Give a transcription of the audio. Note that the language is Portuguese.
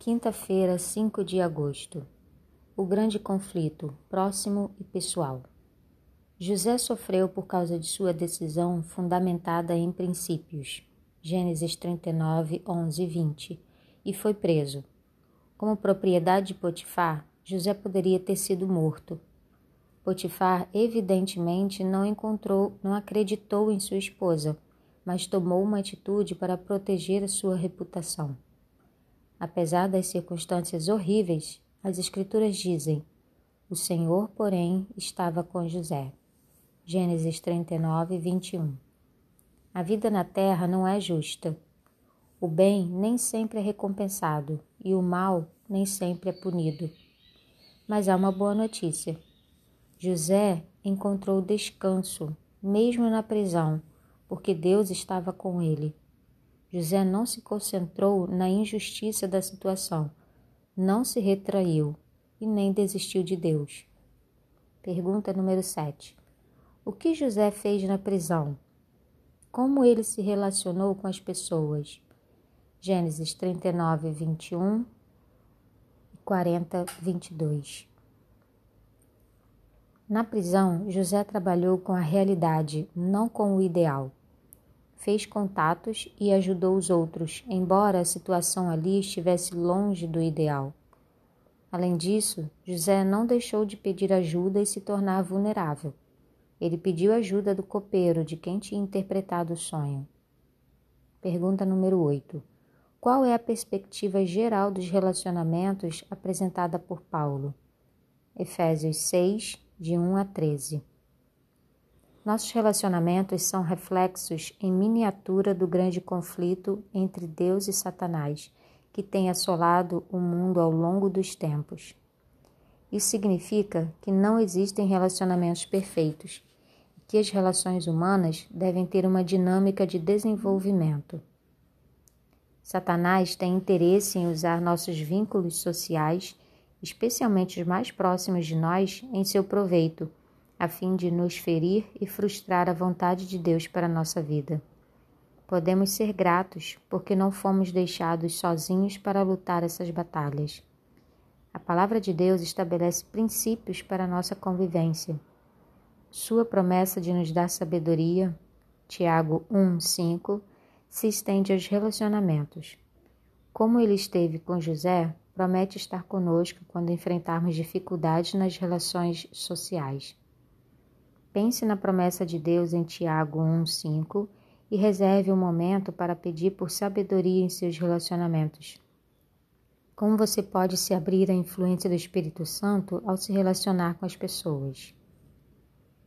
Quinta-feira, 5 de agosto. O grande conflito, próximo e pessoal. José sofreu por causa de sua decisão fundamentada em princípios. Gênesis 39, 11 e 20. E foi preso. Como propriedade de Potifar, José poderia ter sido morto. Potifar evidentemente não encontrou, não acreditou em sua esposa, mas tomou uma atitude para proteger a sua reputação. Apesar das circunstâncias horríveis, as Escrituras dizem: O Senhor, porém, estava com José. Gênesis 39, 21. A vida na terra não é justa. O bem nem sempre é recompensado e o mal nem sempre é punido. Mas há uma boa notícia. José encontrou descanso, mesmo na prisão, porque Deus estava com ele. José não se concentrou na injustiça da situação, não se retraiu e nem desistiu de Deus. Pergunta número 7. O que José fez na prisão? Como ele se relacionou com as pessoas? Gênesis 39, 21 e 40, 22. Na prisão, José trabalhou com a realidade, não com o ideal fez contatos e ajudou os outros, embora a situação ali estivesse longe do ideal. Além disso, José não deixou de pedir ajuda e se tornar vulnerável. Ele pediu ajuda do copeiro, de quem tinha interpretado o sonho. Pergunta número 8. Qual é a perspectiva geral dos relacionamentos apresentada por Paulo? Efésios 6, de 1 a 13. Nossos relacionamentos são reflexos em miniatura do grande conflito entre Deus e Satanás, que tem assolado o mundo ao longo dos tempos. Isso significa que não existem relacionamentos perfeitos e que as relações humanas devem ter uma dinâmica de desenvolvimento. Satanás tem interesse em usar nossos vínculos sociais, especialmente os mais próximos de nós, em seu proveito a fim de nos ferir e frustrar a vontade de Deus para a nossa vida. Podemos ser gratos porque não fomos deixados sozinhos para lutar essas batalhas. A palavra de Deus estabelece princípios para a nossa convivência. Sua promessa de nos dar sabedoria, Tiago 1, 5, se estende aos relacionamentos. Como ele esteve com José, promete estar conosco quando enfrentarmos dificuldades nas relações sociais. Pense na promessa de Deus em Tiago 1,5 e reserve um momento para pedir por sabedoria em seus relacionamentos. Como você pode se abrir à influência do Espírito Santo ao se relacionar com as pessoas?